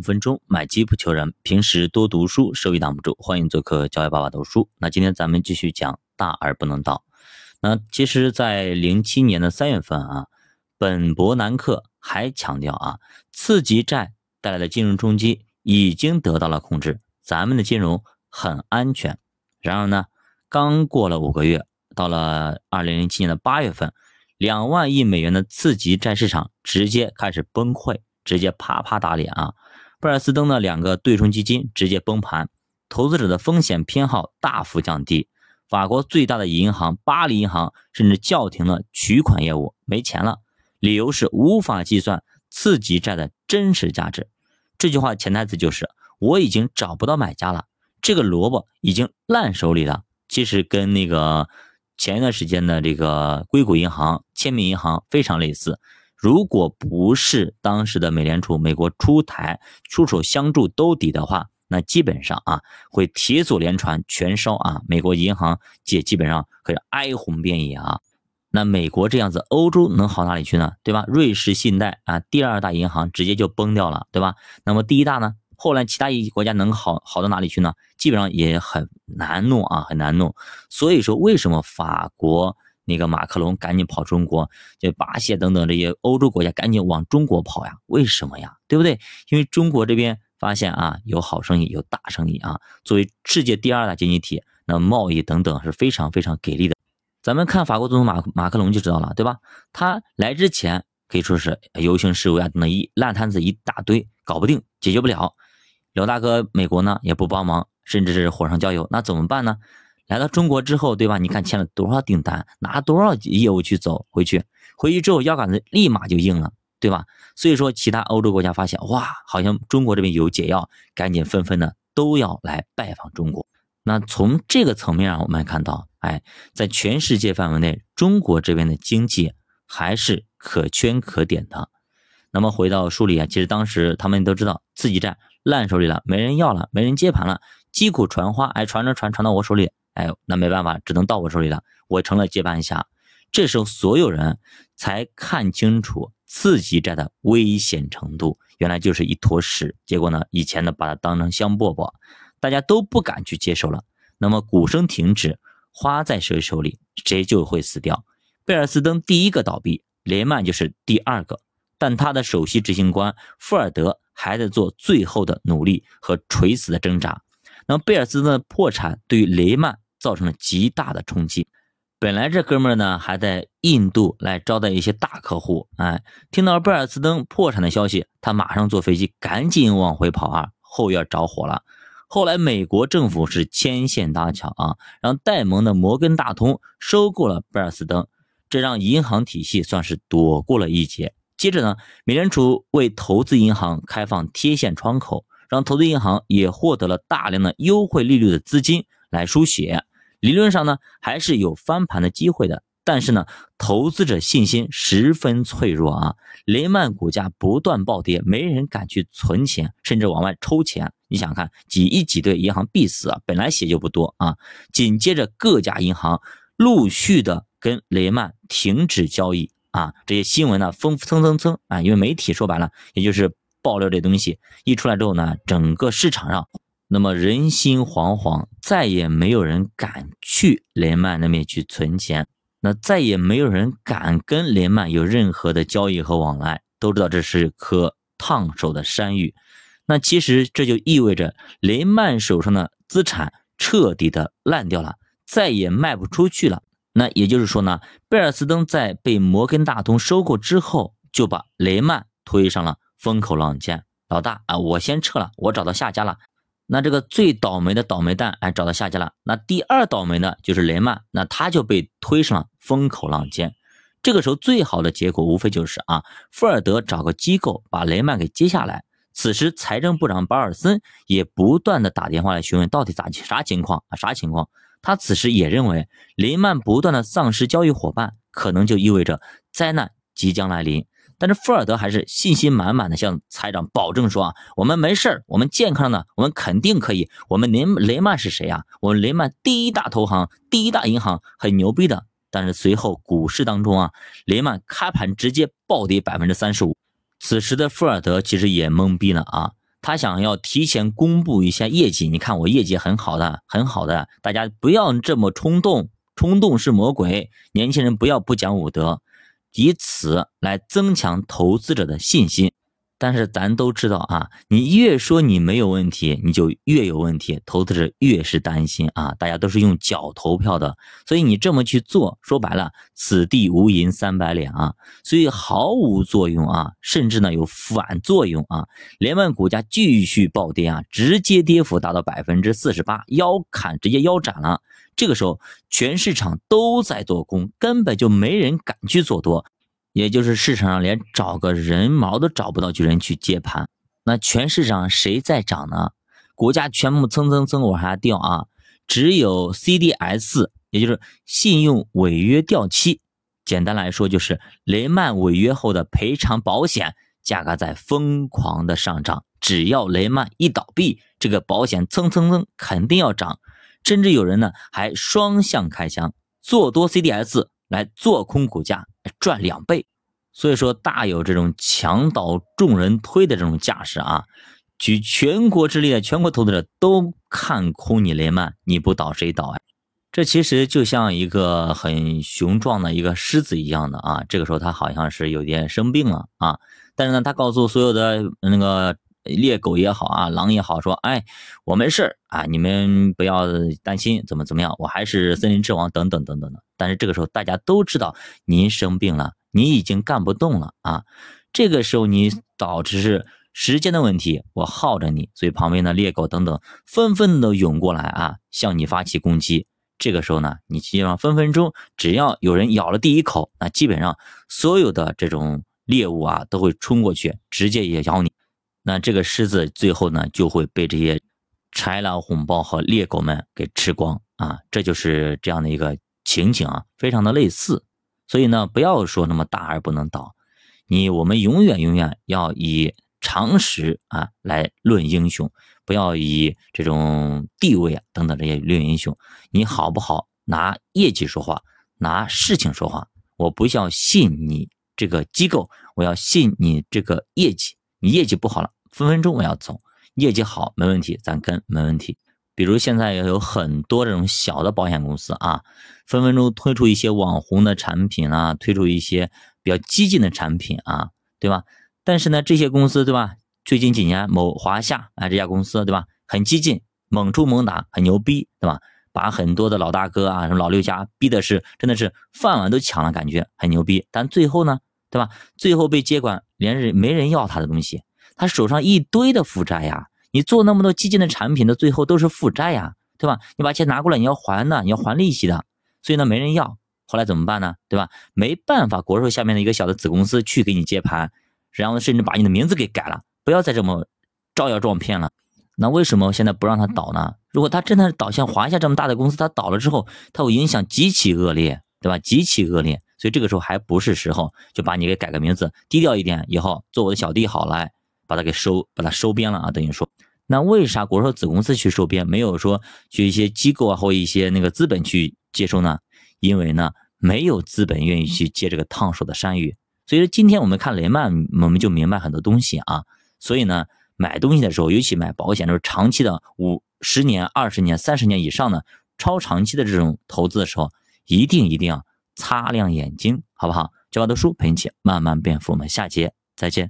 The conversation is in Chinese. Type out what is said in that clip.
五分钟买基不求人，平时多读书，收益挡不住。欢迎做客教育爸爸读书。那今天咱们继续讲大而不能倒。那其实，在零七年的三月份啊，本伯南克还强调啊，次级债带来的金融冲击已经得到了控制，咱们的金融很安全。然而呢，刚过了五个月，到了二零零七年的八月份，两万亿美元的次级债市场直接开始崩溃。直接啪啪打脸啊！贝尔斯登的两个对冲基金直接崩盘，投资者的风险偏好大幅降低。法国最大的银行巴黎银行甚至叫停了取款业务，没钱了，理由是无法计算次级债的真实价值。这句话潜台词就是我已经找不到买家了，这个萝卜已经烂手里了。其实跟那个前一段时间的这个硅谷银行、签名银行非常类似。如果不是当时的美联储美国出台出手相助兜底的话，那基本上啊会铁锁连船全烧啊，美国银行界基本上可以哀鸿遍野啊。那美国这样子，欧洲能好哪里去呢？对吧？瑞士信贷啊，第二大银行直接就崩掉了，对吧？那么第一大呢？后来其他一些国家能好好到哪里去呢？基本上也很难弄啊，很难弄。所以说，为什么法国？那个马克龙赶紧跑中国，就巴西等等这些欧洲国家赶紧往中国跑呀？为什么呀？对不对？因为中国这边发现啊，有好生意，有大生意啊。作为世界第二大经济体，那贸易等等是非常非常给力的。咱们看法国总统马马克龙就知道了，对吧？他来之前可以说是游行示威啊等等一烂摊子一大堆，搞不定，解决不了。刘大哥美国呢也不帮忙，甚至是火上浇油，那怎么办呢？来到中国之后，对吧？你看签了多少订单，拿多少业务去走回去，回去之后腰杆子立马就硬了，对吧？所以说，其他欧洲国家发现，哇，好像中国这边有解药，赶紧纷纷的都要来拜访中国。那从这个层面上，我们看到，哎，在全世界范围内，中国这边的经济还是可圈可点的。那么回到书里啊，其实当时他们都知道，次级债烂手里了，没人要了，没人接盘了，击鼓传花，哎，传着传传到我手里。哎，那没办法，只能到我手里了。我成了接盘侠。这时候，所有人才看清楚自己债的危险程度，原来就是一坨屎。结果呢，以前呢把它当成香饽饽，大家都不敢去接受了。那么鼓声停止，花在谁手里，谁就会死掉。贝尔斯登第一个倒闭，雷曼就是第二个，但他的首席执行官富尔德还在做最后的努力和垂死的挣扎。那么贝尔斯登的破产对于雷曼造成了极大的冲击。本来这哥们儿呢还在印度来招待一些大客户，哎，听到贝尔斯登破产的消息，他马上坐飞机赶紧往回跑啊，后院着火了。后来美国政府是牵线搭桥啊，让戴蒙的摩根大通收购了贝尔斯登，这让银行体系算是躲过了一劫。接着呢，美联储为投资银行开放贴现窗口。让投资银行也获得了大量的优惠利率的资金来输血，理论上呢还是有翻盘的机会的，但是呢投资者信心十分脆弱啊，雷曼股价不断暴跌，没人敢去存钱，甚至往外抽钱。你想看挤一挤兑银行必死啊，本来血就不多啊。紧接着各家银行陆续的跟雷曼停止交易啊，这些新闻呢风蹭蹭蹭啊，因为媒体说白了也就是。爆料这东西一出来之后呢，整个市场上，那么人心惶惶，再也没有人敢去雷曼那边去存钱，那再也没有人敢跟雷曼有任何的交易和往来，都知道这是颗烫手的山芋。那其实这就意味着雷曼手上的资产彻底的烂掉了，再也卖不出去了。那也就是说呢，贝尔斯登在被摩根大通收购之后，就把雷曼推上了。风口浪尖，老大啊，我先撤了，我找到下家了。那这个最倒霉的倒霉蛋，哎，找到下家了。那第二倒霉的就是雷曼，那他就被推上了风口浪尖。这个时候最好的结果无非就是啊，富尔德找个机构把雷曼给接下来。此时财政部长保尔森也不断的打电话来询问到底咋啥情况啊？啥情况？他此时也认为雷曼不断的丧失交易伙伴，可能就意味着灾难即将来临。但是富尔德还是信心满满的向财长保证说啊，我们没事儿我们健康呢，我们肯定可以。我们雷雷曼是谁呀？我们雷曼第一大投行，第一大银行，很牛逼的。但是随后股市当中啊，雷曼开盘直接暴跌百分之三十五。此时的富尔德其实也懵逼了啊，他想要提前公布一下业绩，你看我业绩很好的，很好的，大家不要这么冲动，冲动是魔鬼，年轻人不要不讲武德，以此来增强投资者的信心。但是咱都知道啊，你越说你没有问题，你就越有问题，投资者越是担心啊。大家都是用脚投票的，所以你这么去做，说白了，此地无银三百两啊，所以毫无作用啊，甚至呢有反作用啊。连曼股价继续暴跌啊，直接跌幅达到百分之四十八，腰砍直接腰斩了。这个时候，全市场都在做空，根本就没人敢去做多。也就是市场上连找个人毛都找不到，巨人去接盘。那全市场谁在涨呢？股价全部蹭蹭蹭往下掉啊！只有 CDS，也就是信用违约掉期。简单来说，就是雷曼违约后的赔偿保险价格在疯狂的上涨。只要雷曼一倒闭，这个保险蹭蹭蹭肯定要涨。甚至有人呢还双向开枪，做多 CDS 来做空股价。赚两倍，所以说大有这种墙倒众人推的这种架势啊！举全国之力的，全国投资者都看空你雷曼，你不倒谁倒啊？这其实就像一个很雄壮的一个狮子一样的啊！这个时候他好像是有点生病了啊，但是呢，他告诉所有的那个猎狗也好啊，狼也好，说：“哎，我没事啊，你们不要担心，怎么怎么样，我还是森林之王，等等等等的。”但是这个时候大家都知道您生病了，你已经干不动了啊！这个时候你导致是时间的问题，我耗着你，所以旁边的猎狗等等纷纷的涌过来啊，向你发起攻击。这个时候呢，你基本上分分钟只要有人咬了第一口，那基本上所有的这种猎物啊都会冲过去，直接也咬你。那这个狮子最后呢就会被这些豺狼虎豹和猎狗们给吃光啊！这就是这样的一个。情景啊，非常的类似，所以呢，不要说那么大而不能倒，你我们永远永远要以常识啊来论英雄，不要以这种地位啊等等这些论英雄。你好不好拿业绩说话，拿事情说话，我不要信你这个机构，我要信你这个业绩。你业绩不好了，分分钟我要走；业绩好没问题，咱跟没问题。比如现在也有很多这种小的保险公司啊，分分钟推出一些网红的产品啊，推出一些比较激进的产品啊，对吧？但是呢，这些公司对吧？最近几年某华夏啊这家公司对吧，很激进，猛出猛打，很牛逼，对吧？把很多的老大哥啊，什么老六家逼的是真的是饭碗都抢了，感觉很牛逼。但最后呢，对吧？最后被接管，连人没人要他的东西，他手上一堆的负债呀。你做那么多基金的产品的最后都是负债呀，对吧？你把钱拿过来，你要还的，你要还利息的，所以呢，没人要。后来怎么办呢？对吧？没办法，国寿下面的一个小的子公司去给你接盘，然后甚至把你的名字给改了，不要再这么招摇撞骗了。那为什么现在不让他倒呢？如果他真的倒，像华夏这么大的公司，他倒了之后，他会影响极其恶劣，对吧？极其恶劣，所以这个时候还不是时候，就把你给改个名字，低调一点，以后做我的小弟好来。把它给收，把它收编了啊！等于说，那为啥国寿子公司去收编，没有说去一些机构啊或一些那个资本去接收呢？因为呢，没有资本愿意去接这个烫手的山芋。所以说，今天我们看雷曼，我们就明白很多东西啊。所以呢，买东西的时候，尤其买保险，就是长期的五十年、二十年、三十年以上的超长期的这种投资的时候，一定一定要擦亮眼睛，好不好？教我的书陪你一起慢慢变富，我们下节再见。